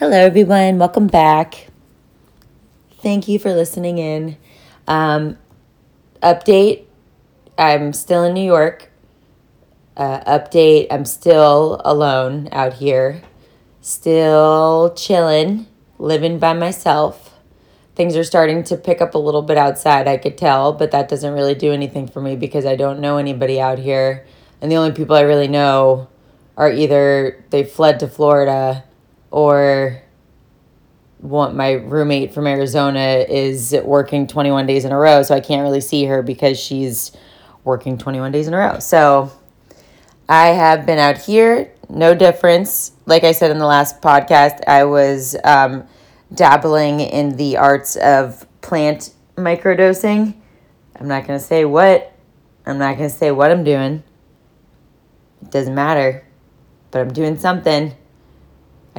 Hello, everyone. Welcome back. Thank you for listening in. Um, update I'm still in New York. Uh, update I'm still alone out here. Still chilling, living by myself. Things are starting to pick up a little bit outside, I could tell, but that doesn't really do anything for me because I don't know anybody out here. And the only people I really know are either they fled to Florida or one, my roommate from Arizona is working 21 days in a row, so I can't really see her because she's working 21 days in a row. So I have been out here, no difference. Like I said in the last podcast, I was um, dabbling in the arts of plant microdosing. I'm not going to say what. I'm not going to say what I'm doing. It doesn't matter, but I'm doing something.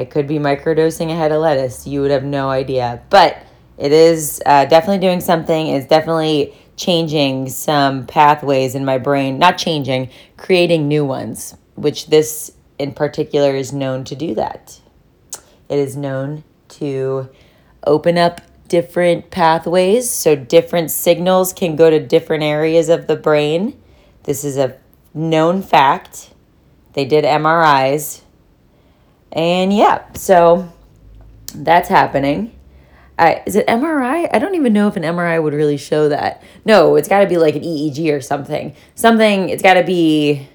I could be microdosing a head of lettuce. You would have no idea. But it is uh, definitely doing something. It's definitely changing some pathways in my brain. Not changing, creating new ones, which this in particular is known to do that. It is known to open up different pathways so different signals can go to different areas of the brain. This is a known fact. They did MRIs and yeah, so that's happening. I, is it MRI? I don't even know if an MRI would really show that. No, it's got to be like an EEG or something. Something, it's got to be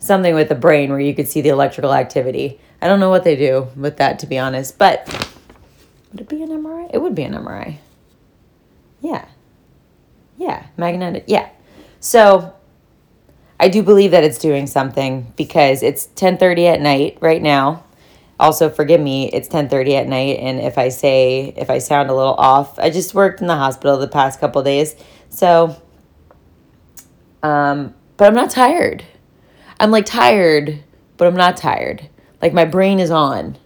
something with the brain where you could see the electrical activity. I don't know what they do with that, to be honest, but would it be an MRI? It would be an MRI. Yeah. Yeah, magnetic. Yeah. So I do believe that it's doing something because it's 10:30 at night right now. Also, forgive me, it's 10:30 at night and if I say if I sound a little off, I just worked in the hospital the past couple days. So um but I'm not tired. I'm like tired, but I'm not tired. Like my brain is on.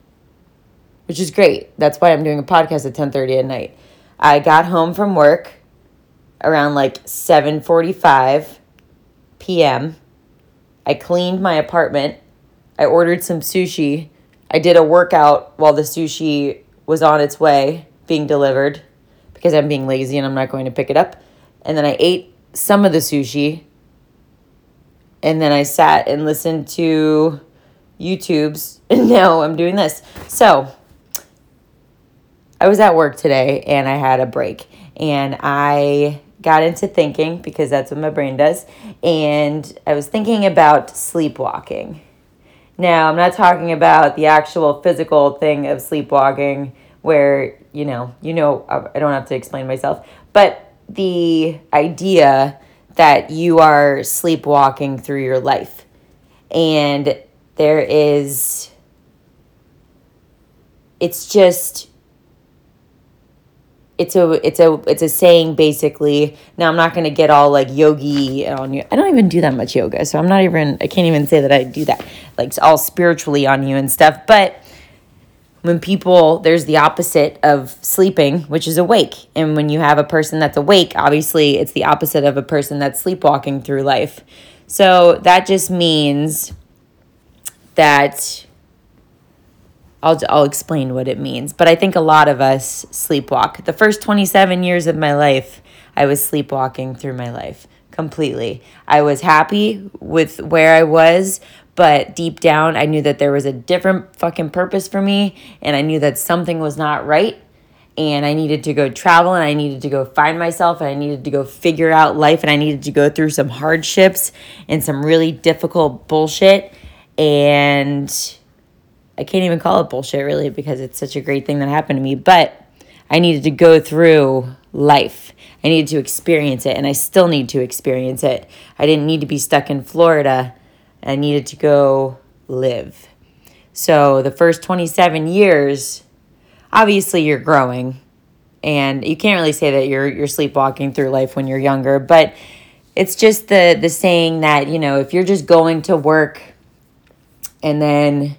Which is great. That's why I'm doing a podcast at 10:30 at night. I got home from work around like 7:45 p.m. I cleaned my apartment. I ordered some sushi. I did a workout while the sushi was on its way being delivered because I'm being lazy and I'm not going to pick it up. And then I ate some of the sushi. And then I sat and listened to YouTube's. And now I'm doing this. So I was at work today and I had a break. And I got into thinking because that's what my brain does. And I was thinking about sleepwalking. Now, I'm not talking about the actual physical thing of sleepwalking where, you know, you know, I don't have to explain myself, but the idea that you are sleepwalking through your life. And there is, it's just, it's a it's a it's a saying basically. Now i'm not going to get all like yogi on you. I don't even do that much yoga so i'm not even i can't even say that i do that. Like it's all spiritually on you and stuff but when people there's the opposite of sleeping which is awake. And when you have a person that's awake obviously it's the opposite of a person that's sleepwalking through life. So that just means that I'll, I'll explain what it means. But I think a lot of us sleepwalk. The first 27 years of my life, I was sleepwalking through my life completely. I was happy with where I was, but deep down, I knew that there was a different fucking purpose for me, and I knew that something was not right. And I needed to go travel, and I needed to go find myself, and I needed to go figure out life, and I needed to go through some hardships and some really difficult bullshit. And I can't even call it bullshit really because it's such a great thing that happened to me, but I needed to go through life. I needed to experience it and I still need to experience it. I didn't need to be stuck in Florida. I needed to go live. So the first 27 years, obviously you're growing and you can't really say that you're you're sleepwalking through life when you're younger, but it's just the the saying that, you know, if you're just going to work and then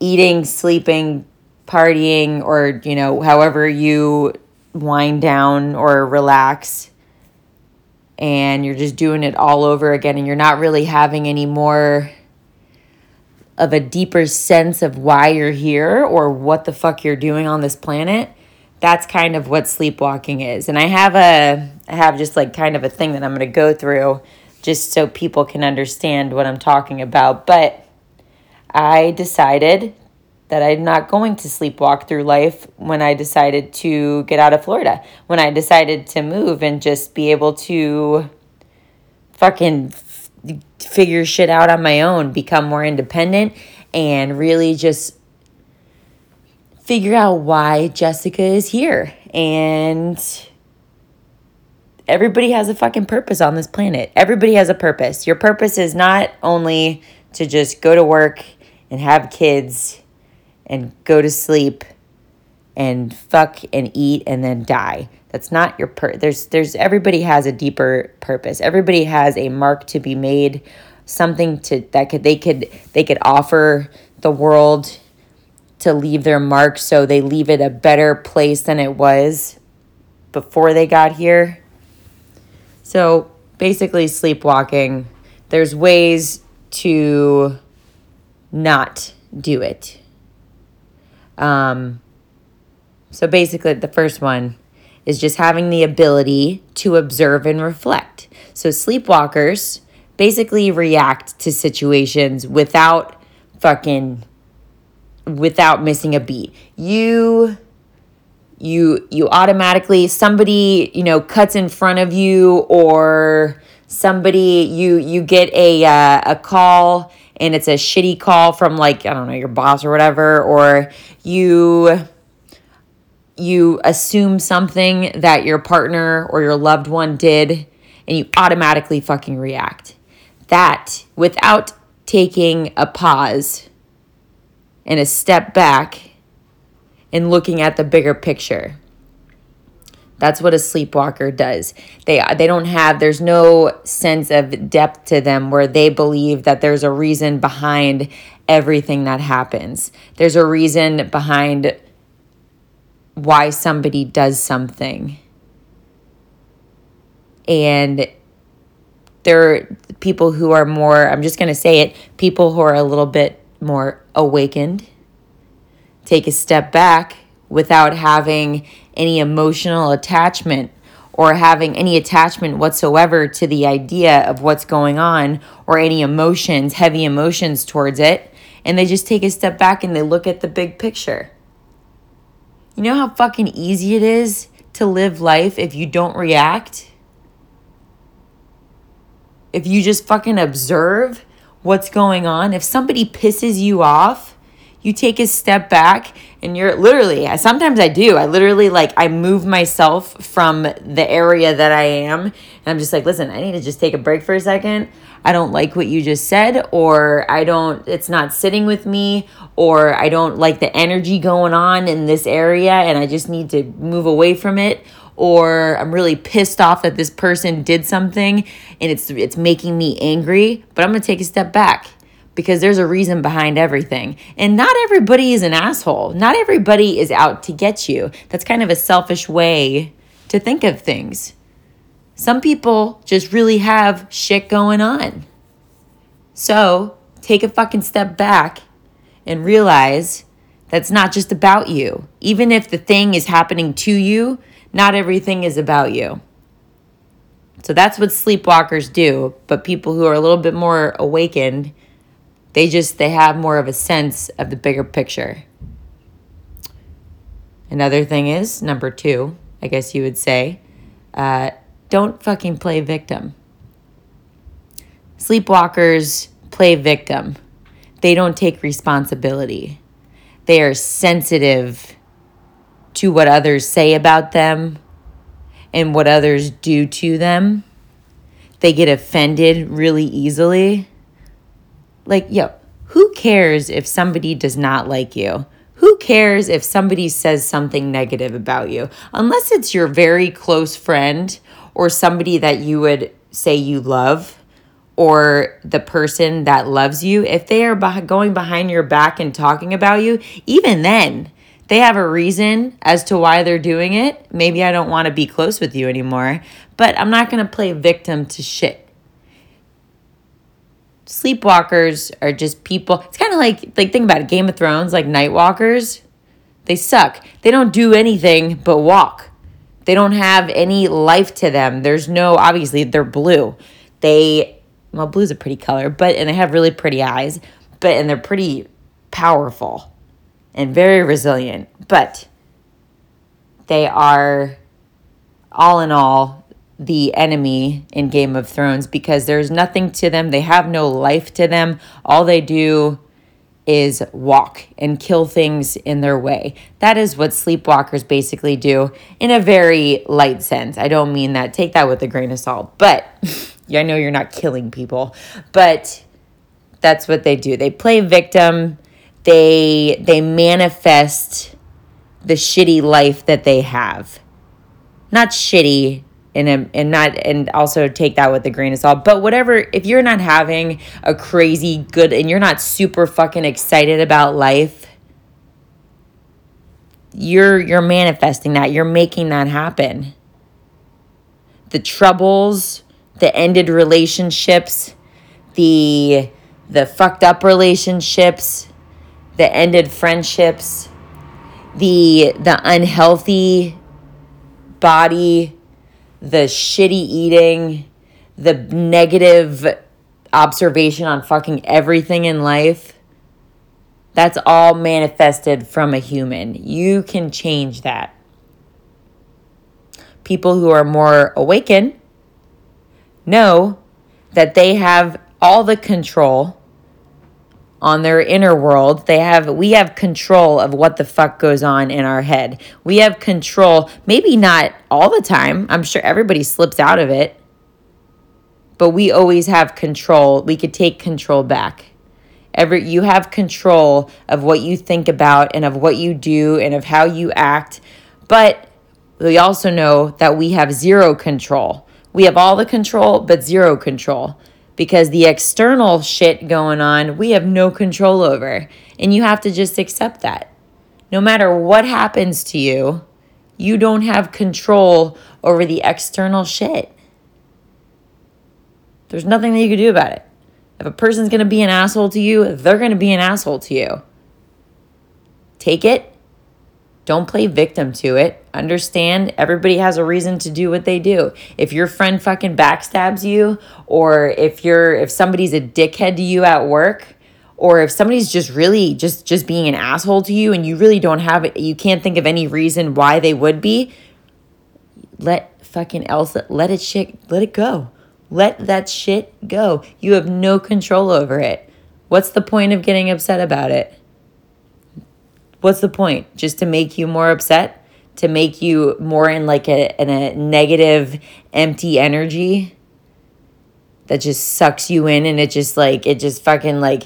eating, sleeping, partying, or, you know, however you wind down or relax, and you're just doing it all over again, and you're not really having any more of a deeper sense of why you're here or what the fuck you're doing on this planet, that's kind of what sleepwalking is. And I have a I have just like kind of a thing that I'm going to go through just so people can understand what I'm talking about. But I decided that I'm not going to sleepwalk through life when I decided to get out of Florida. When I decided to move and just be able to fucking f- figure shit out on my own, become more independent, and really just figure out why Jessica is here. And everybody has a fucking purpose on this planet. Everybody has a purpose. Your purpose is not only to just go to work and have kids and go to sleep and fuck and eat and then die. That's not your per there's there's everybody has a deeper purpose. Everybody has a mark to be made, something to that could they could they could offer the world to leave their mark so they leave it a better place than it was before they got here. So basically, sleepwalking, there's ways to not do it. Um, so basically, the first one is just having the ability to observe and reflect. So sleepwalkers basically react to situations without fucking without missing a beat. You you you automatically somebody, you know, cuts in front of you or somebody you you get a uh, a call and it's a shitty call from like I don't know your boss or whatever or you you assume something that your partner or your loved one did and you automatically fucking react. That without taking a pause and a step back and looking at the bigger picture. That's what a sleepwalker does. They they don't have there's no sense of depth to them where they believe that there's a reason behind everything that happens. There's a reason behind why somebody does something. And there are people who are more, I'm just going to say it, people who are a little bit more awakened, take a step back without having any emotional attachment or having any attachment whatsoever to the idea of what's going on or any emotions, heavy emotions towards it. And they just take a step back and they look at the big picture. You know how fucking easy it is to live life if you don't react? If you just fucking observe what's going on. If somebody pisses you off, you take a step back and you're literally sometimes i do. I literally like i move myself from the area that i am and i'm just like listen i need to just take a break for a second. I don't like what you just said or i don't it's not sitting with me or i don't like the energy going on in this area and i just need to move away from it or I'm really pissed off that this person did something and it's it's making me angry, but I'm going to take a step back because there's a reason behind everything. And not everybody is an asshole. Not everybody is out to get you. That's kind of a selfish way to think of things. Some people just really have shit going on. So, take a fucking step back and realize that's not just about you. Even if the thing is happening to you, not everything is about you. So that's what sleepwalkers do, but people who are a little bit more awakened, they just they have more of a sense of the bigger picture. Another thing is number 2, I guess you would say, uh, don't fucking play victim. Sleepwalkers play victim. They don't take responsibility. They are sensitive to what others say about them and what others do to them. They get offended really easily. Like, yo, who cares if somebody does not like you? Who cares if somebody says something negative about you? Unless it's your very close friend or somebody that you would say you love or the person that loves you, if they are going behind your back and talking about you, even then, they have a reason as to why they're doing it. Maybe I don't want to be close with you anymore, but I'm not going to play victim to shit. Sleepwalkers are just people. It's kind of like like think about it. Game of Thrones, like Nightwalkers, they suck. They don't do anything but walk. They don't have any life to them. There's no obviously they're blue. They well blue's a pretty color, but and they have really pretty eyes, but and they're pretty powerful and very resilient. But they are all in all the enemy in Game of Thrones because there's nothing to them. They have no life to them. All they do is walk and kill things in their way. That is what sleepwalkers basically do in a very light sense. I don't mean that. Take that with a grain of salt. But yeah, I know you're not killing people, but that's what they do. They play victim. They they manifest the shitty life that they have. Not shitty and a, and not and also take that with a grain of salt. But whatever, if you're not having a crazy good and you're not super fucking excited about life, you're you're manifesting that. You're making that happen. The troubles, the ended relationships, the the fucked up relationships, the ended friendships, the the unhealthy body the shitty eating, the negative observation on fucking everything in life, that's all manifested from a human. You can change that. People who are more awakened know that they have all the control on their inner world. They have we have control of what the fuck goes on in our head. We have control, maybe not all the time. I'm sure everybody slips out of it. But we always have control. We could take control back. Every you have control of what you think about and of what you do and of how you act. But we also know that we have zero control. We have all the control but zero control because the external shit going on, we have no control over. And you have to just accept that. No matter what happens to you, you don't have control over the external shit. There's nothing that you can do about it. If a person's going to be an asshole to you, they're going to be an asshole to you. Take it don't play victim to it. Understand everybody has a reason to do what they do. If your friend fucking backstabs you or if you're if somebody's a dickhead to you at work or if somebody's just really just just being an asshole to you and you really don't have you can't think of any reason why they would be, let fucking else let it shit let it go. Let that shit go. You have no control over it. What's the point of getting upset about it? What's the point? Just to make you more upset? To make you more in like a, in a negative, empty energy that just sucks you in and it just like, it just fucking like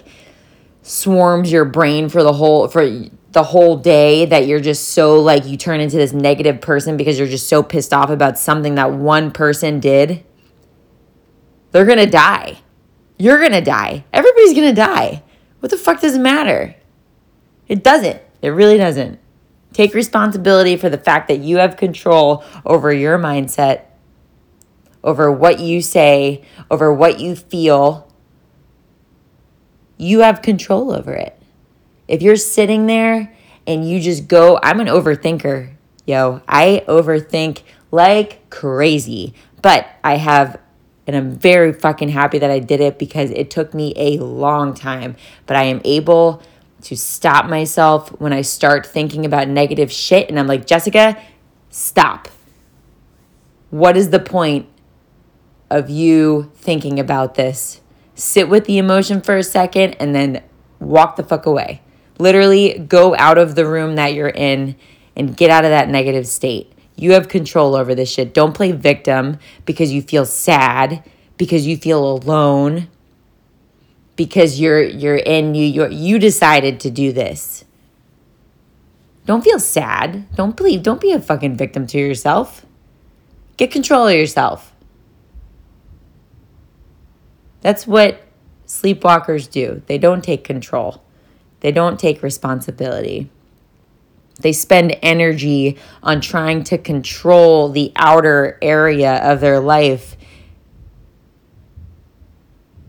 swarms your brain for the whole, for the whole day that you're just so like, you turn into this negative person because you're just so pissed off about something that one person did. They're gonna die. You're gonna die. Everybody's gonna die. What the fuck does it matter? It doesn't. It really doesn't. Take responsibility for the fact that you have control over your mindset, over what you say, over what you feel. You have control over it. If you're sitting there and you just go, I'm an overthinker, yo. I overthink like crazy, but I have and I'm very fucking happy that I did it because it took me a long time, but I am able to stop myself when I start thinking about negative shit. And I'm like, Jessica, stop. What is the point of you thinking about this? Sit with the emotion for a second and then walk the fuck away. Literally go out of the room that you're in and get out of that negative state. You have control over this shit. Don't play victim because you feel sad, because you feel alone, because you're you're in New York. You decided to do this. Don't feel sad. Don't believe. Don't be a fucking victim to yourself. Get control of yourself. That's what sleepwalkers do. They don't take control. They don't take responsibility. They spend energy on trying to control the outer area of their life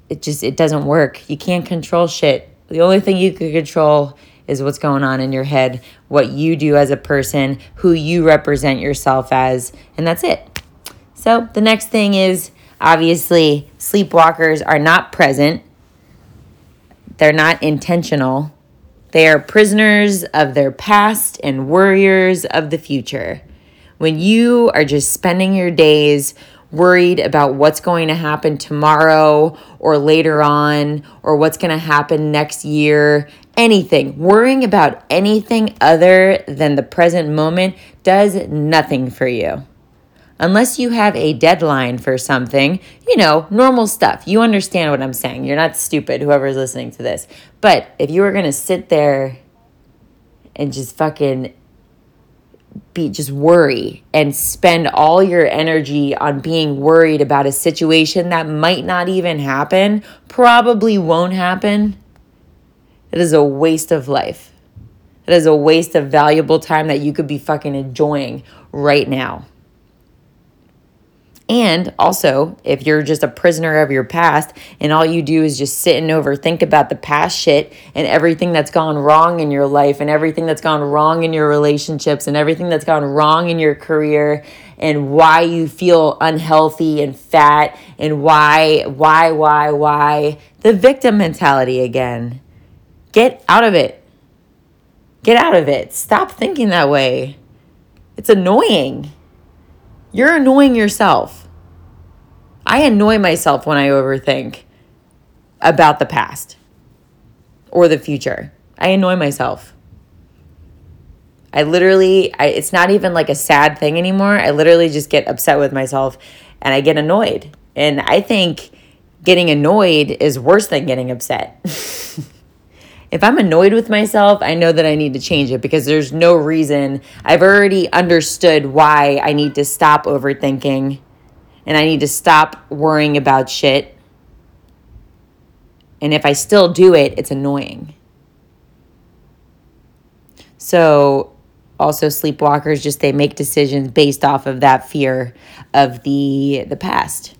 it just it doesn't work. You can't control shit. The only thing you can control is what's going on in your head, what you do as a person, who you represent yourself as, and that's it. So, the next thing is obviously sleepwalkers are not present. They're not intentional. They are prisoners of their past and warriors of the future. When you are just spending your days worried about what's going to happen tomorrow or later on or what's going to happen next year, anything, worrying about anything other than the present moment does nothing for you. Unless you have a deadline for something, you know, normal stuff. You understand what I'm saying. You're not stupid, whoever's listening to this. But if you were going to sit there and just fucking be just worry and spend all your energy on being worried about a situation that might not even happen, probably won't happen, it is a waste of life. It is a waste of valuable time that you could be fucking enjoying right now. And also, if you're just a prisoner of your past and all you do is just sit and overthink about the past shit and everything that's gone wrong in your life and everything that's gone wrong in your relationships and everything that's gone wrong in your career and why you feel unhealthy and fat and why, why, why, why, the victim mentality again. Get out of it. Get out of it. Stop thinking that way. It's annoying. You're annoying yourself. I annoy myself when I overthink about the past or the future. I annoy myself. I literally, I, it's not even like a sad thing anymore. I literally just get upset with myself and I get annoyed. And I think getting annoyed is worse than getting upset. if I'm annoyed with myself, I know that I need to change it because there's no reason. I've already understood why I need to stop overthinking and I need to stop worrying about shit. And if I still do it, it's annoying. So, also sleepwalkers just they make decisions based off of that fear of the the past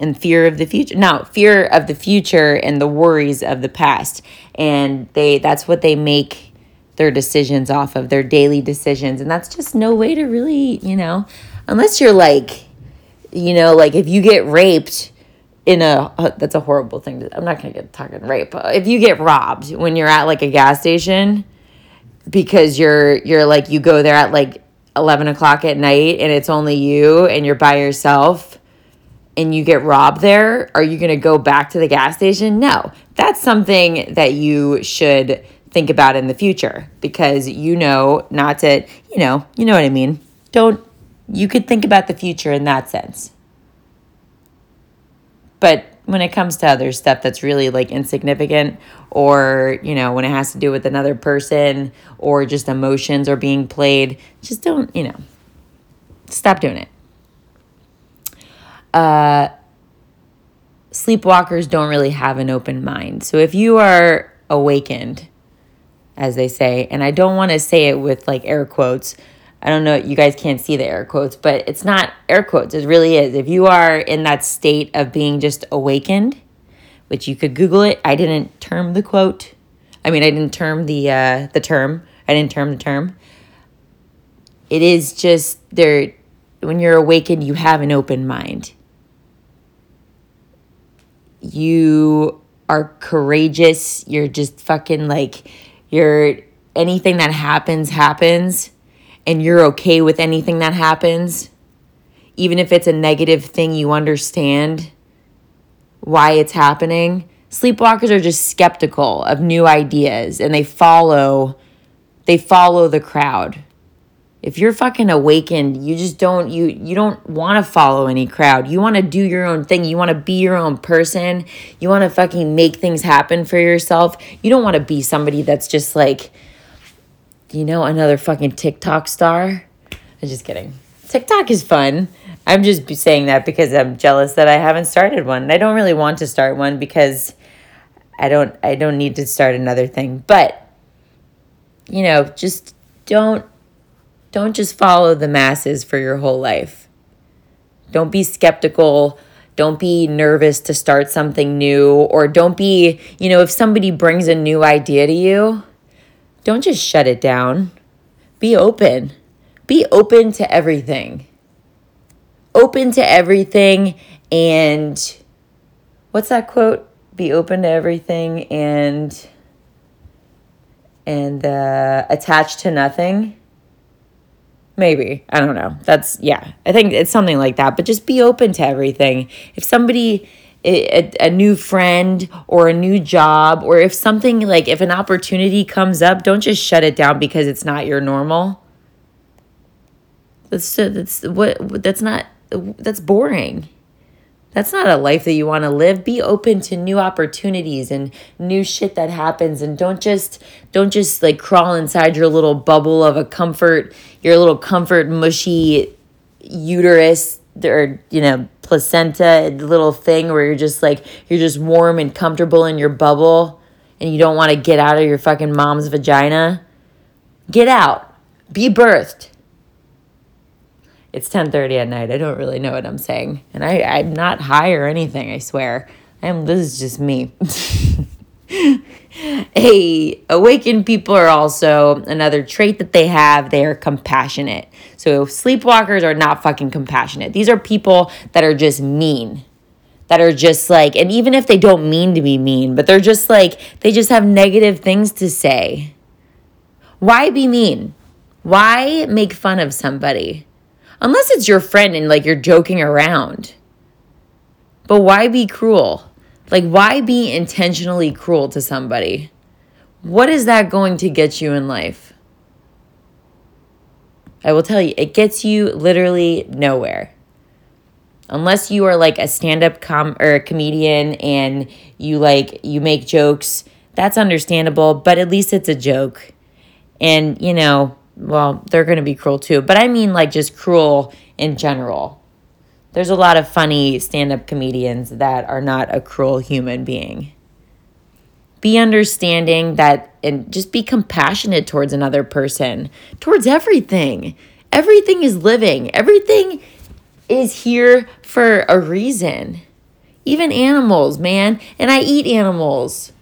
and fear of the future. Now, fear of the future and the worries of the past. And they that's what they make their decisions off of, their daily decisions. And that's just no way to really, you know, unless you're like, you know, like if you get raped in a uh, that's a horrible thing to, I'm not gonna get talking rape. If you get robbed when you're at like a gas station because you're you're like you go there at like 11 o'clock at night and it's only you and you're by yourself and you get robbed there, are you going to go back to the gas station? No. That's something that you should think about in the future because you know not to, you know, you know what I mean. Don't you could think about the future in that sense. But when it comes to other stuff that's really like insignificant or, you know, when it has to do with another person or just emotions are being played, just don't, you know, stop doing it uh, sleepwalkers don't really have an open mind. So if you are awakened, as they say, and I don't want to say it with like air quotes. I don't know, you guys can't see the air quotes, but it's not air quotes. It really is. If you are in that state of being just awakened, which you could Google it, I didn't term the quote. I mean, I didn't term the uh, the term. I didn't term the term. It is just there. When you're awakened, you have an open mind you are courageous. You're just fucking like, you're anything that happens, happens, and you're okay with anything that happens. Even if it's a negative thing, you understand why it's happening. Sleepwalkers are just skeptical of new ideas and they follow they follow the crowd if you're fucking awakened you just don't you you don't want to follow any crowd. You want to do your own thing. You want to be your own person. You want to fucking make things happen for yourself. You don't want to be somebody that's just like you know another fucking tiktok star. I'm just kidding. Tiktok is fun. I'm just saying that because i'm jealous that i haven't started one. I don't really want to start one because i don't i don't need to start another thing. But you know just don't don't just follow the masses for your whole life. Don't be skeptical. Don't be nervous to start something new, or don't be, you know, if somebody brings a new idea to you, don't just shut it down. Be open. Be open to everything. Open to everything and what's that quote? Be open to everything and and uh, attached to nothing. Maybe. I don't know. That's, yeah, I think it's something like that. But just be open to everything. If somebody, a, a new friend or a new job, or if something like, if an opportunity comes up, don't just shut it down because it's not your normal. That's, that's what, that's not, that's boring that's not a life that you want to live be open to new opportunities and new shit that happens and don't just don't just like crawl inside your little bubble of a comfort your little comfort mushy uterus or you know placenta little thing where you're just like you're just warm and comfortable in your bubble and you don't want to get out of your fucking mom's vagina get out be birthed it's 10:30 at night. I don't really know what I'm saying. And I I'm not high or anything, I swear. I am this is just me. hey, awakened people are also another trait that they have. They are compassionate. So sleepwalkers are not fucking compassionate. These are people that are just mean. That are just like, and even if they don't mean to be mean, but they're just like, they just have negative things to say. Why be mean? Why make fun of somebody? Unless it's your friend and like you're joking around. But why be cruel? Like, why be intentionally cruel to somebody? What is that going to get you in life? I will tell you, it gets you literally nowhere. Unless you are like a stand-up com or comedian and you like you make jokes, that's understandable, but at least it's a joke. And, you know, well, they're going to be cruel too, but I mean like just cruel in general. There's a lot of funny stand up comedians that are not a cruel human being. Be understanding that and just be compassionate towards another person, towards everything. Everything is living, everything is here for a reason. Even animals, man. And I eat animals.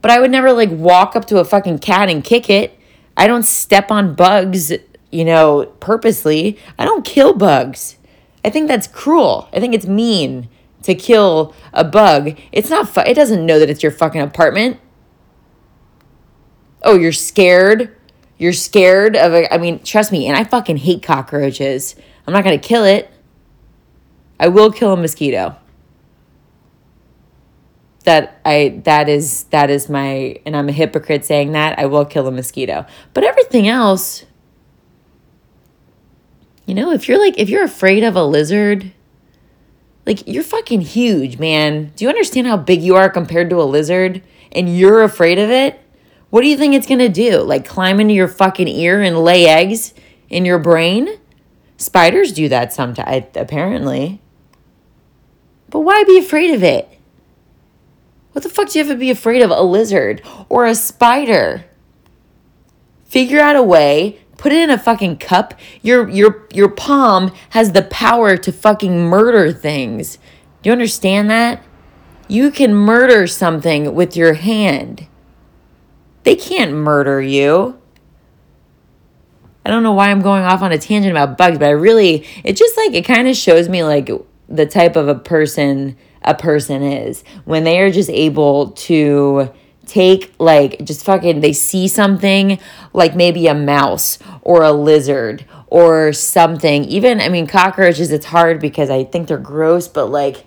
But I would never like walk up to a fucking cat and kick it. I don't step on bugs, you know, purposely. I don't kill bugs. I think that's cruel. I think it's mean to kill a bug. It's not fu- it doesn't know that it's your fucking apartment. Oh, you're scared? You're scared of a I mean, trust me, and I fucking hate cockroaches. I'm not going to kill it. I will kill a mosquito that I that is that is my and I'm a hypocrite saying that I will kill a mosquito. But everything else you know, if you're like if you're afraid of a lizard, like you're fucking huge, man. Do you understand how big you are compared to a lizard and you're afraid of it? What do you think it's to do? Like climb into your fucking ear and lay eggs in your brain? Spiders do that sometimes apparently. But why be afraid of it? What the fuck do you have to be afraid of? A lizard or a spider? Figure out a way, put it in a fucking cup. Your your your palm has the power to fucking murder things. Do you understand that? You can murder something with your hand. They can't murder you. I don't know why I'm going off on a tangent about bugs, but I really, it just like, it kind of shows me like the type of a person a person is when they are just able to take like just fucking they see something like maybe a mouse or a lizard or something. Even i mean cockroaches it's hard because i think they're gross but like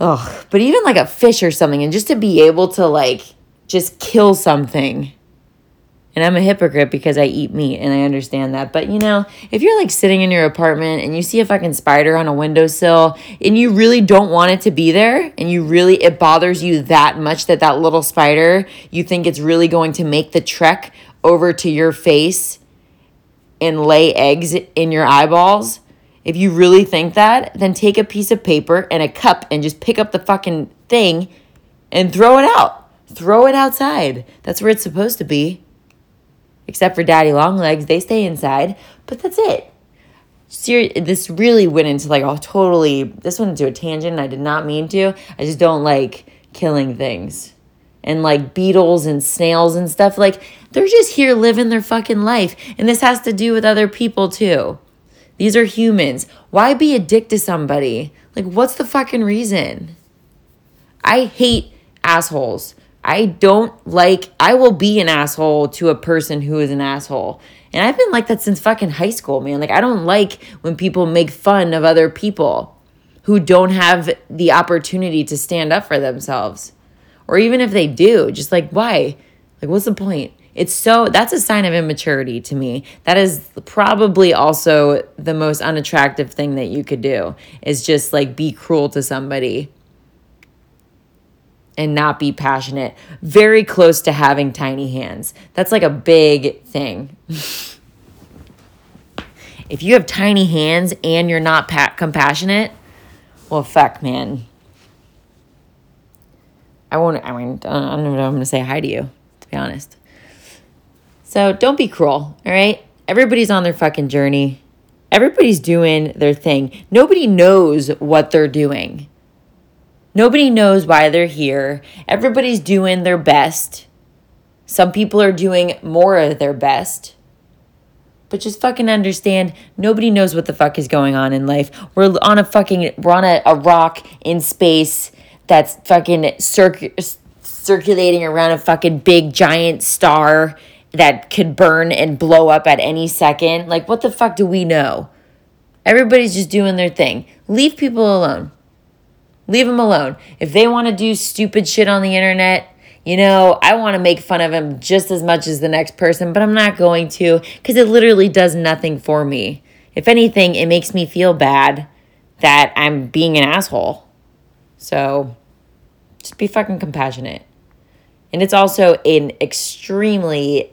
oh but even like a fish or something and just to be able to like just kill something and I'm a hypocrite because I eat meat and I understand that. But you know, if you're like sitting in your apartment and you see a fucking spider on a windowsill and you really don't want it to be there and you really, it bothers you that much that that little spider, you think it's really going to make the trek over to your face and lay eggs in your eyeballs. If you really think that, then take a piece of paper and a cup and just pick up the fucking thing and throw it out. Throw it outside. That's where it's supposed to be except for daddy long legs they stay inside but that's it ser- this really went into like a totally this went into a tangent I did not mean to. I just don't like killing things. And like beetles and snails and stuff like they're just here living their fucking life. And this has to do with other people too. These are humans. Why be a dick to somebody? Like what's the fucking reason? I hate assholes. I don't like, I will be an asshole to a person who is an asshole. And I've been like that since fucking high school, man. Like, I don't like when people make fun of other people who don't have the opportunity to stand up for themselves. Or even if they do, just like, why? Like, what's the point? It's so, that's a sign of immaturity to me. That is probably also the most unattractive thing that you could do, is just like be cruel to somebody and not be passionate. Very close to having tiny hands. That's like a big thing. if you have tiny hands and you're not pa- compassionate, well, fuck, man. I won't, I mean, I don't know I'm going to say hi to you, to be honest. So don't be cruel, all right? Everybody's on their fucking journey. Everybody's doing their thing. Nobody knows what they're doing. Nobody knows why they're here. Everybody's doing their best. Some people are doing more of their best. But just fucking understand nobody knows what the fuck is going on in life. We're on a fucking we're on a, a rock in space that's fucking circ- circulating around a fucking big giant star that could burn and blow up at any second. Like what the fuck do we know? Everybody's just doing their thing. Leave people alone. Leave them alone. If they want to do stupid shit on the internet, you know, I want to make fun of them just as much as the next person, but I'm not going to because it literally does nothing for me. If anything, it makes me feel bad that I'm being an asshole. So just be fucking compassionate. And it's also an extremely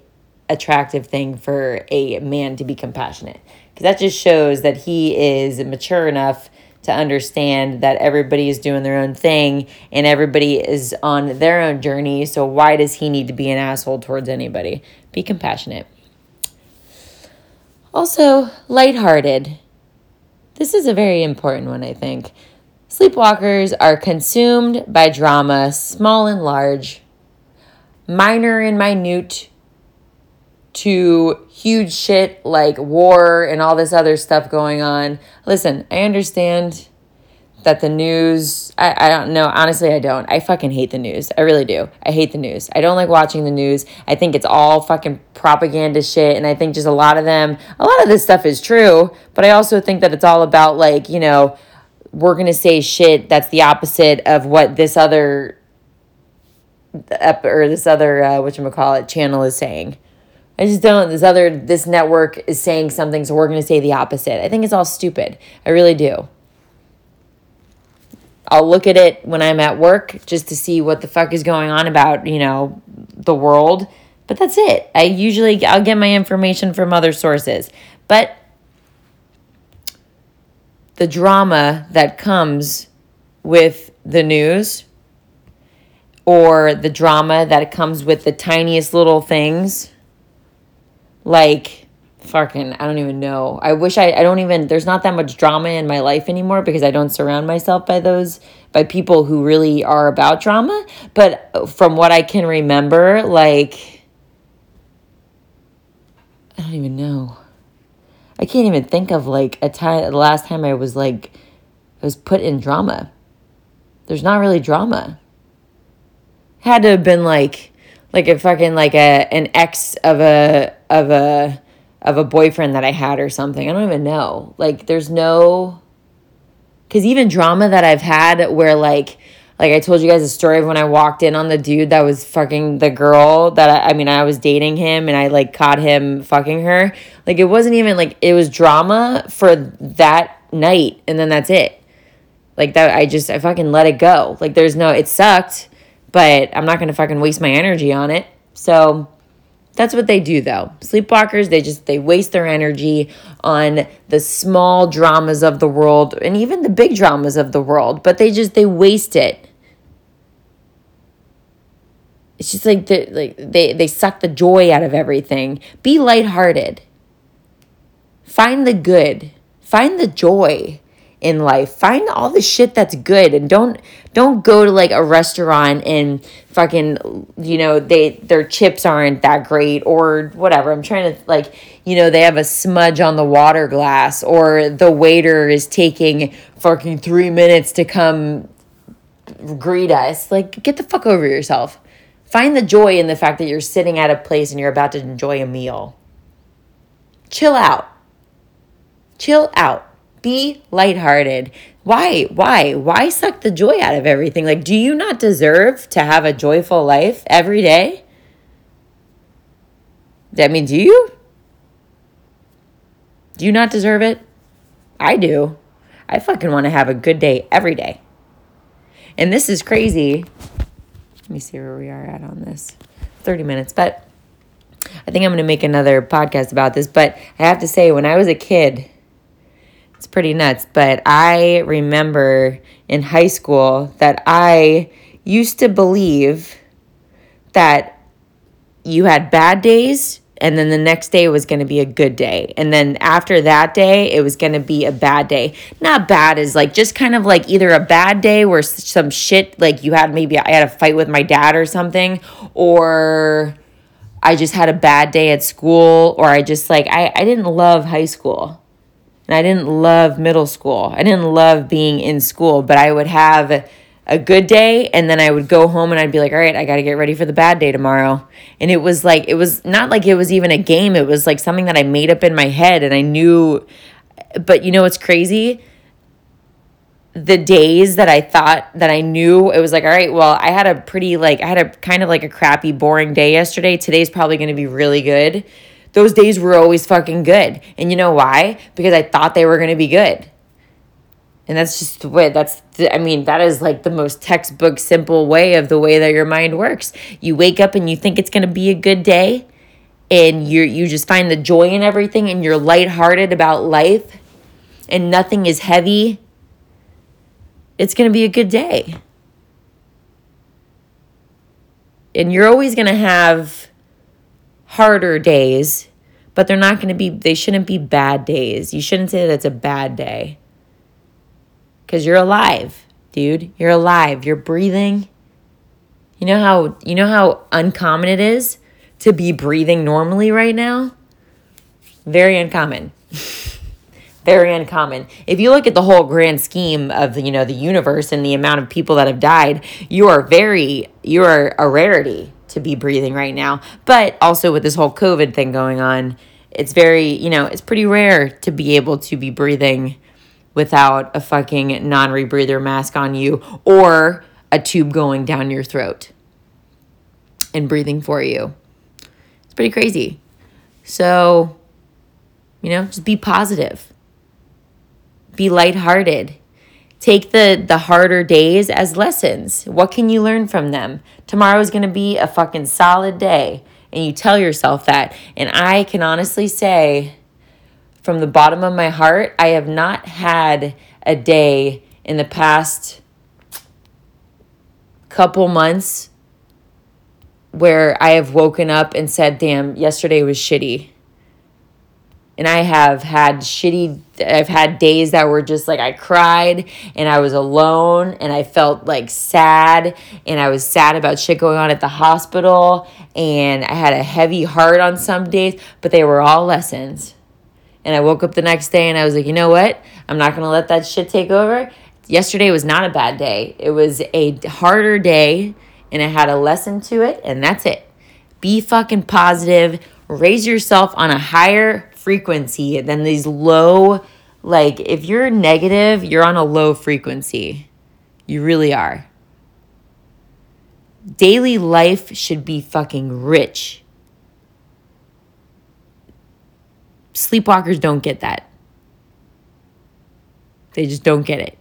attractive thing for a man to be compassionate because that just shows that he is mature enough to understand that everybody is doing their own thing and everybody is on their own journey. So, why does he need to be an asshole towards anybody? Be compassionate. Also, lighthearted. This is a very important one, I think. Sleepwalkers are consumed by drama, small and large, minor and minute, to huge shit like war and all this other stuff going on. Listen, I understand that the news, I, I don't know. Honestly, I don't. I fucking hate the news. I really do. I hate the news. I don't like watching the news. I think it's all fucking propaganda shit. And I think just a lot of them, a lot of this stuff is true. But I also think that it's all about like, you know, we're going to say shit that's the opposite of what this other, or this other, uh, whatchamacallit, channel is saying. I just don't. This other, this network is saying something, so we're going to say the opposite. I think it's all stupid. I really do. I'll look at it when I'm at work just to see what the fuck is going on about, you know, the world. But that's it. I usually I'll get my information from other sources. But the drama that comes with the news or the drama that comes with the tiniest little things like fucking i don't even know. I wish i i don't even there's not that much drama in my life anymore because i don't surround myself by those by people who really are about drama. But from what i can remember like i don't even know. I can't even think of like a time the last time i was like i was put in drama. There's not really drama. Had to have been like like a fucking like a an ex of a of a of a boyfriend that I had or something. I don't even know. Like there's no cuz even drama that I've had where like like I told you guys a story of when I walked in on the dude that was fucking the girl that I, I mean I was dating him and I like caught him fucking her. Like it wasn't even like it was drama for that night and then that's it. Like that I just I fucking let it go. Like there's no it sucked but I'm not going to fucking waste my energy on it. So that's what they do though. Sleepwalkers, they just they waste their energy on the small dramas of the world and even the big dramas of the world, but they just they waste it. It's just like they like they they suck the joy out of everything. Be lighthearted. Find the good. find the joy in life. Find all the shit that's good and don't don't go to like a restaurant and fucking you know they their chips aren't that great or whatever. I'm trying to like you know they have a smudge on the water glass or the waiter is taking fucking 3 minutes to come greet us. Like get the fuck over yourself. Find the joy in the fact that you're sitting at a place and you're about to enjoy a meal. Chill out. Chill out be lighthearted. Why? Why? Why suck the joy out of everything? Like, do you not deserve to have a joyful life every day? I mean, do you? Do you not deserve it? I do. I fucking want to have a good day every day. And this is crazy. Let me see where we are at on this 30 minutes. But I think I'm going to make another podcast about this. But I have to say, when I was a kid, it's pretty nuts. But I remember in high school that I used to believe that you had bad days and then the next day was going to be a good day. And then after that day, it was going to be a bad day. Not bad is like just kind of like either a bad day where some shit, like you had maybe I had a fight with my dad or something, or I just had a bad day at school, or I just like, I, I didn't love high school. And I didn't love middle school. I didn't love being in school, but I would have a good day and then I would go home and I'd be like, all right, I got to get ready for the bad day tomorrow. And it was like, it was not like it was even a game. It was like something that I made up in my head and I knew. But you know what's crazy? The days that I thought that I knew, it was like, all right, well, I had a pretty, like, I had a kind of like a crappy, boring day yesterday. Today's probably going to be really good those days were always fucking good. And you know why? Because I thought they were going to be good. And that's just the way that's, the, I mean, that is like the most textbook simple way of the way that your mind works. You wake up and you think it's going to be a good day and you you just find the joy in everything and you're lighthearted about life and nothing is heavy. It's going to be a good day. And you're always going to have harder days, but they're not going to be, they shouldn't be bad days. You shouldn't say that it's a bad day because you're alive, dude. You're alive. You're breathing. You know how, you know how uncommon it is to be breathing normally right now? Very uncommon. very uncommon. If you look at the whole grand scheme of you know the universe and the amount of people that have died, you are very you are a rarity to be breathing right now. But also with this whole COVID thing going on, it's very, you know, it's pretty rare to be able to be breathing without a fucking non rebreather mask on you or a tube going down your throat and breathing for you. It's pretty crazy. So, you know, just be positive. Be lighthearted. Take the the harder days as lessons. What can you learn from them? Tomorrow is going to be a fucking solid day and you tell yourself that. And I can honestly say from the bottom of my heart, I have not had a day in the past couple months where I have woken up and said, "Damn, yesterday was shitty." And I have had shitty I've had days that were just like I cried and I was alone and I felt like sad and I was sad about shit going on at the hospital and I had a heavy heart on some days, but they were all lessons. And I woke up the next day and I was like, "You know what? I'm not going to let that shit take over." Yesterday was not a bad day. It was a harder day and it had a lesson to it and that's it. Be fucking positive. Raise yourself on a higher frequency than these low like if you're negative, you're on a low frequency. You really are. Daily life should be fucking rich. Sleepwalkers don't get that. They just don't get it.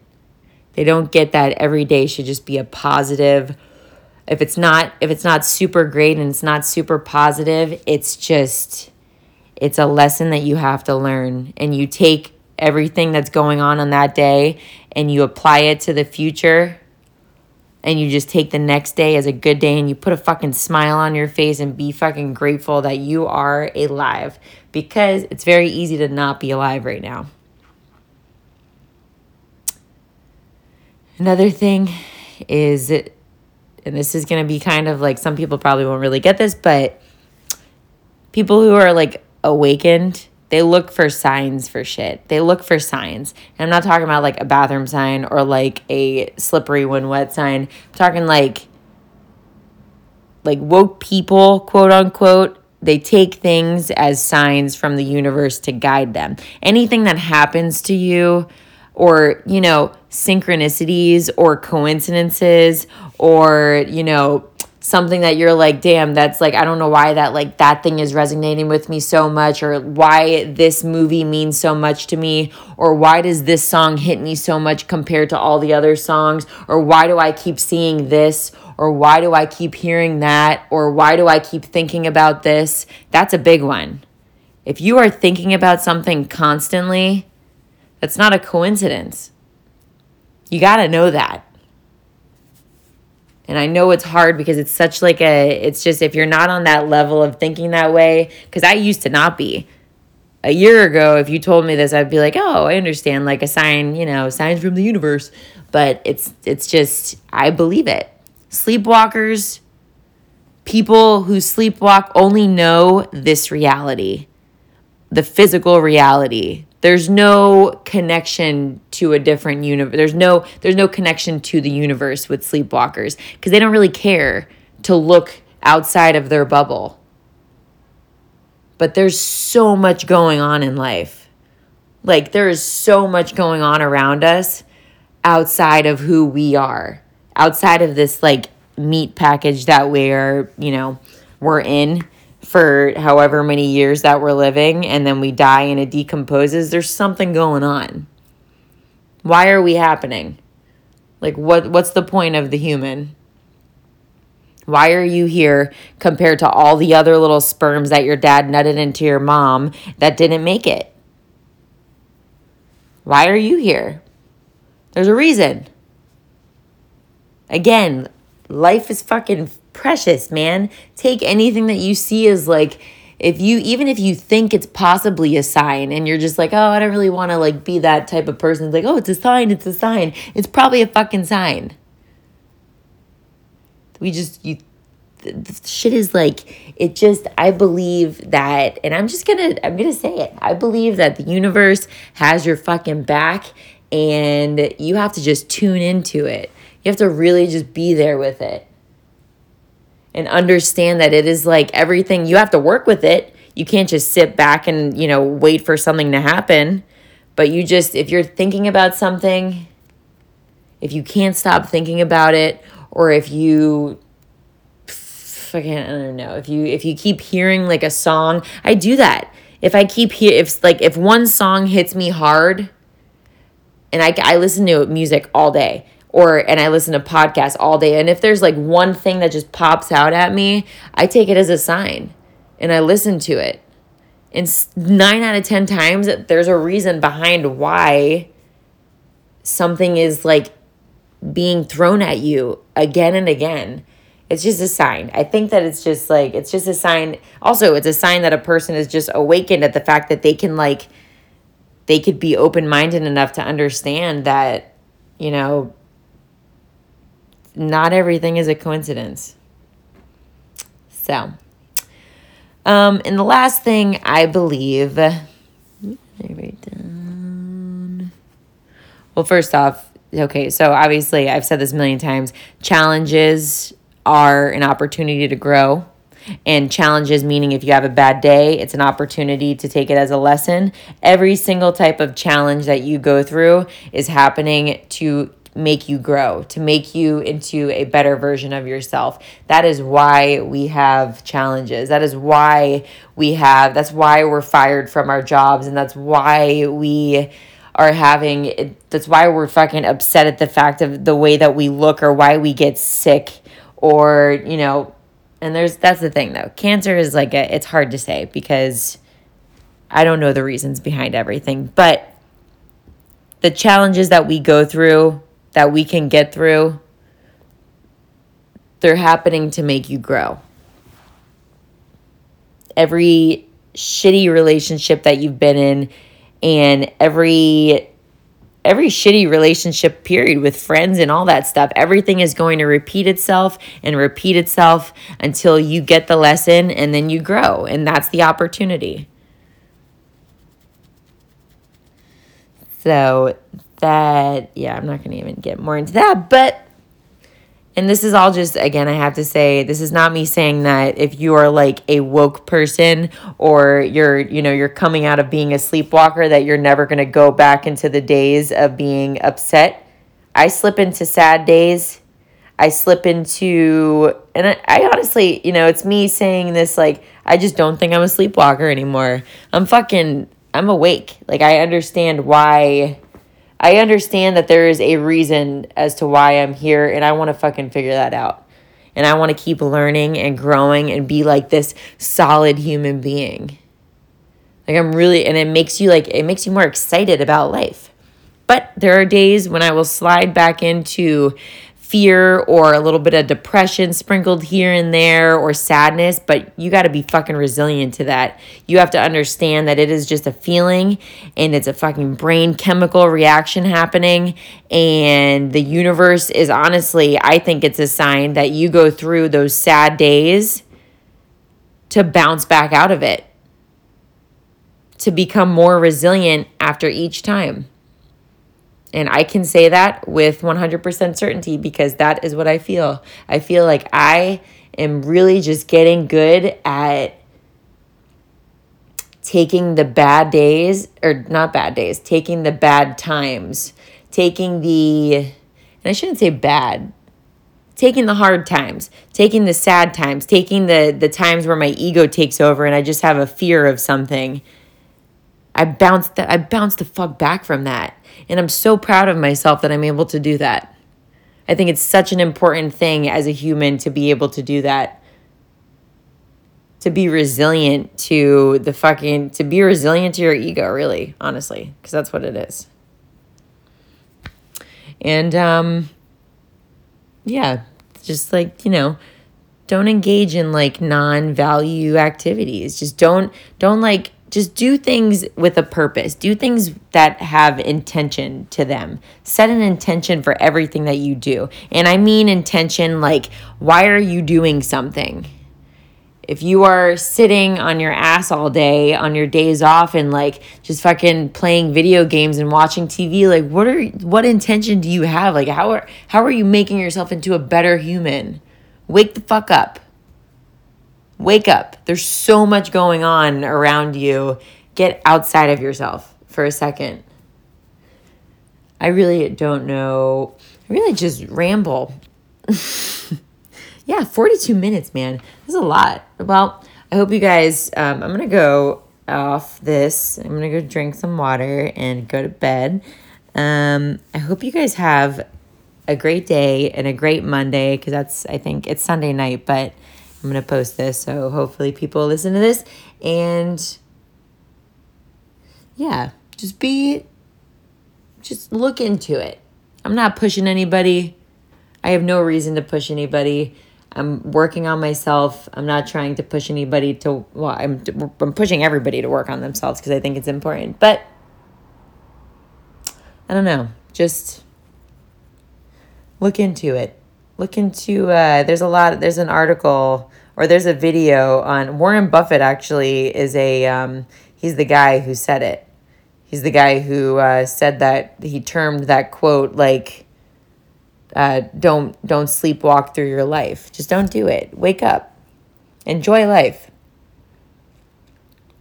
They don't get that every day should just be a positive. If it's not if it's not super great and it's not super positive, it's just it's a lesson that you have to learn and you take everything that's going on on that day and you apply it to the future and you just take the next day as a good day and you put a fucking smile on your face and be fucking grateful that you are alive because it's very easy to not be alive right now. Another thing is, and this is going to be kind of like some people probably won't really get this, but people who are like awakened, they look for signs for shit. They look for signs. And I'm not talking about like a bathroom sign or like a slippery when wet sign. I'm talking like like woke people, quote unquote, they take things as signs from the universe to guide them. Anything that happens to you or, you know, synchronicities or coincidences or, you know, something that you're like, damn, that's like, I don't know why that, like, that thing is resonating with me so much, or why this movie means so much to me, or why does this song hit me so much compared to all the other songs, or why do I keep seeing this, or why do I keep hearing that, or why do I keep thinking about this? That's a big one. If you are thinking about something constantly, that's not a coincidence. You got to know that. And I know it's hard because it's such like a, it's just if you're not on that level of thinking that way, because I used to not be. A year ago, if you told me this, I'd be like, oh, I understand, like a sign, you know, signs from the universe. But it's it's just I believe it. Sleepwalkers, people who sleepwalk only know this reality, the physical reality, there's no connection to a different universe there's no there's no connection to the universe with sleepwalkers because they don't really care to look outside of their bubble. But there's so much going on in life. Like there is so much going on around us outside of who we are outside of this like meat package that we're you know we're in for however many years that we're living and then we die and it decomposes, there's something going on. Why are we happening? Like what what's the point of the human? Why are you here compared to all the other little sperms that your dad nutted into your mom that didn't make it? Why are you here? There's a reason. Again, life is fucking precious, man. Take anything that you see as like if you even if you think it's possibly a sign and you're just like, "Oh, I don't really want to like be that type of person." It's like, "Oh, it's a sign, it's a sign." It's probably a fucking sign. We just you shit is like it just i believe that and i'm just gonna i'm gonna say it i believe that the universe has your fucking back and you have to just tune into it you have to really just be there with it and understand that it is like everything you have to work with it. You can't just sit back and you know wait for something to happen. But you just if you're thinking about something if you can't stop thinking about it or if you fucking I don't know if you if you keep hearing like a song I do that. If I keep hear if like if one song hits me hard and I I listen to music all day or and I listen to podcasts all day. And if there's like one thing that just pops out at me, I take it as a sign and I listen to it. And nine out of 10 times, there's a reason behind why something is like being thrown at you again and again. It's just a sign. I think that it's just like, it's just a sign. Also, it's a sign that a person is just awakened at the fact that they can, like, they could be open minded enough to understand that, you know, not everything is a coincidence. So, um, and the last thing I believe, well, first off, okay, so obviously I've said this a million times challenges are an opportunity to grow. And challenges, meaning if you have a bad day, it's an opportunity to take it as a lesson. Every single type of challenge that you go through is happening to make you grow, to make you into a better version of yourself. That is why we have challenges. That is why we have, that's why we're fired from our jobs. And that's why we are having, that's why we're fucking upset at the fact of the way that we look or why we get sick or, you know, and there's, that's the thing though. Cancer is like a, it's hard to say because I don't know the reasons behind everything, but the challenges that we go through that we can get through, they're happening to make you grow. Every shitty relationship that you've been in and every every shitty relationship period with friends and all that stuff everything is going to repeat itself and repeat itself until you get the lesson and then you grow and that's the opportunity so that yeah i'm not going to even get more into that but and this is all just again i have to say this is not me saying that if you are like a woke person or you're you know you're coming out of being a sleepwalker that you're never going to go back into the days of being upset. I slip into sad days. I slip into and I, I honestly you know it's me saying this like i just don't think i'm a sleepwalker anymore. I'm fucking i'm awake. Like i understand why I understand that there is a reason as to why I'm here, and I want to fucking figure that out. And I want to keep learning and growing and be like this solid human being. Like, I'm really, and it makes you like, it makes you more excited about life. But there are days when I will slide back into fear or a little bit of depression sprinkled here and there or sadness, but you got to be fucking resilient to that. You have to understand that it is just a feeling and it's a fucking brain chemical reaction happening. And the universe is honestly, I think it's a sign that you go through those sad days to bounce back out of it, to become more resilient after each time. And I can say that with 100% certainty because that is what I feel. I feel like I am really just getting good at taking the bad days, or not bad days, taking the bad times, taking the, and I shouldn't say bad, taking the hard times, taking the sad times, taking the the times where my ego takes over and I just have a fear of something. I bounce the, I bounce the fuck back from that and I'm so proud of myself that I'm able to do that. I think it's such an important thing as a human to be able to do that. To be resilient to the fucking, to be resilient to your ego, really, honestly, because that's what it is. And, um, yeah, just like, you know, don't engage in like non value activities. Just don't, don't like, just do things with a purpose. Do things that have intention to them. Set an intention for everything that you do. And I mean intention like, why are you doing something? If you are sitting on your ass all day on your days off and like just fucking playing video games and watching TV, like what are what intention do you have? Like how are how are you making yourself into a better human? Wake the fuck up. Wake up. There's so much going on around you. Get outside of yourself for a second. I really don't know. I really just ramble. yeah, 42 minutes, man. That's a lot. Well, I hope you guys, um, I'm going to go off this. I'm going to go drink some water and go to bed. Um, I hope you guys have a great day and a great Monday because that's, I think it's Sunday night, but I'm going to post this, so hopefully people listen to this. And yeah, just be, just look into it. I'm not pushing anybody. I have no reason to push anybody. I'm working on myself. I'm not trying to push anybody to, well, I'm, I'm pushing everybody to work on themselves because I think it's important. But I don't know. Just look into it look into uh, there's a lot there's an article or there's a video on Warren Buffett actually is a um, he's the guy who said it. He's the guy who uh, said that he termed that quote like uh, don't don't sleepwalk through your life. Just don't do it. Wake up. Enjoy life.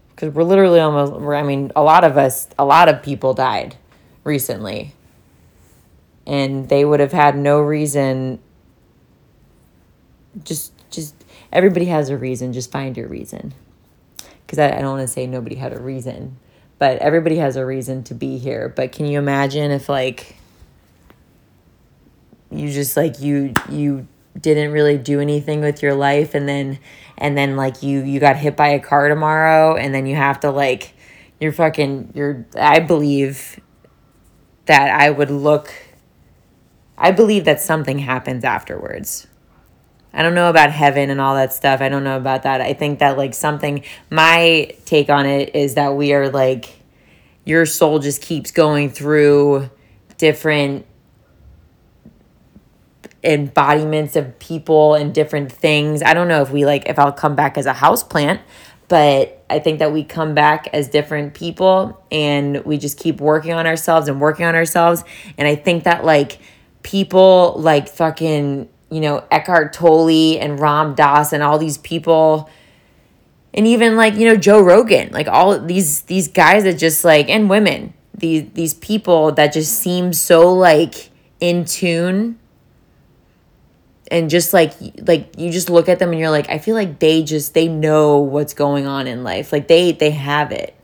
Because we're literally almost i mean a lot of us a lot of people died recently. And they would have had no reason just just everybody has a reason just find your reason. Because I, I don't want to say nobody had a reason but everybody has a reason to be here. But can you imagine if like you just like you you didn't really do anything with your life and then and then like you you got hit by a car tomorrow and then you have to like you're fucking you're i believe that i would look i believe that something happens afterwards I don't know about heaven and all that stuff. I don't know about that. I think that like something my take on it is that we are like your soul just keeps going through different embodiments of people and different things. I don't know if we like if I'll come back as a house plant, but I think that we come back as different people and we just keep working on ourselves and working on ourselves. And I think that like people like fucking, you know, Eckhart Tolle and Ram Dass and all these people. And even like, you know, Joe Rogan, like all these these guys that just like and women, these these people that just seem so like in tune. And just like like you just look at them and you're like i feel like they just they know what's going on in life. Like they they have it.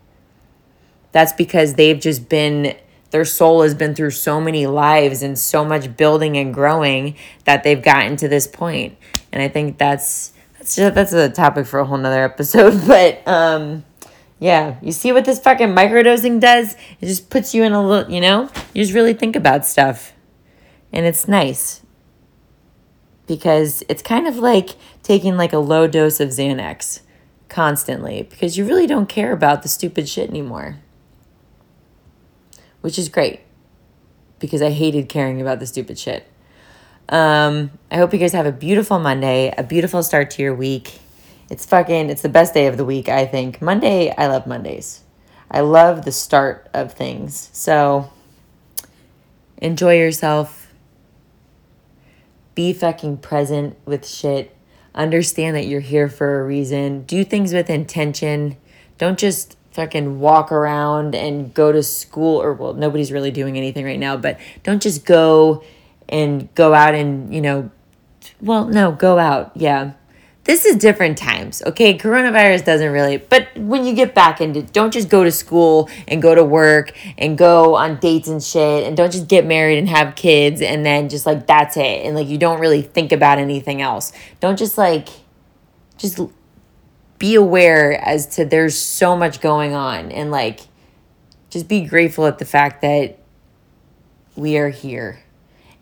That's because they've just been their soul has been through so many lives and so much building and growing that they've gotten to this point. And i think that's that's just, that's a topic for a whole nother episode but um yeah you see what this fucking microdosing does? It just puts you in a little you know? You just really think about stuff. And it's nice. Because it's kind of like taking like a low dose of Xanax constantly because you really don't care about the stupid shit anymore. Which is great because I hated caring about the stupid shit. Um, I hope you guys have a beautiful Monday, a beautiful start to your week. It's fucking, it's the best day of the week, I think. Monday, I love Mondays. I love the start of things. So enjoy yourself be fucking present with shit. Understand that you're here for a reason. Do things with intention. Don't just fucking walk around and go to school or well nobody's really doing anything right now, but don't just go and go out and, you know, well, no, go out. Yeah this is different times, okay? Coronavirus doesn't really, but when you get back into, don't just go to school and go to work and go on dates and shit, and don't just get married and have kids and then just like that's it, and like you don't really think about anything else. Don't just like, just be aware as to there's so much going on and like, just be grateful at the fact that we are here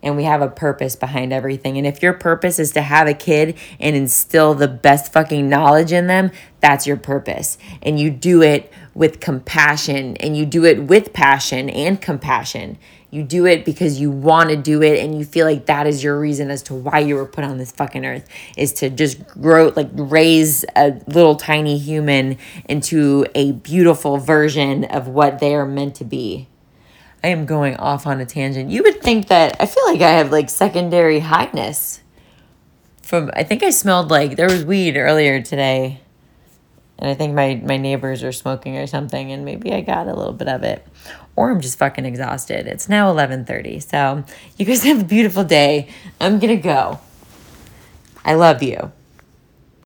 and we have a purpose behind everything. And if your purpose is to have a kid and instill the best fucking knowledge in them, that's your purpose. And you do it with compassion and you do it with passion and compassion. You do it because you want to do it and you feel like that is your reason as to why you were put on this fucking earth is to just grow, like raise a little tiny human into a beautiful version of what they are meant to be. I am going off on a tangent. You would think that I feel like I have like secondary highness. From I think I smelled like there was weed earlier today. And I think my my neighbors are smoking or something and maybe I got a little bit of it. Or I'm just fucking exhausted. It's now 11:30. So, you guys have a beautiful day. I'm to go. I love you.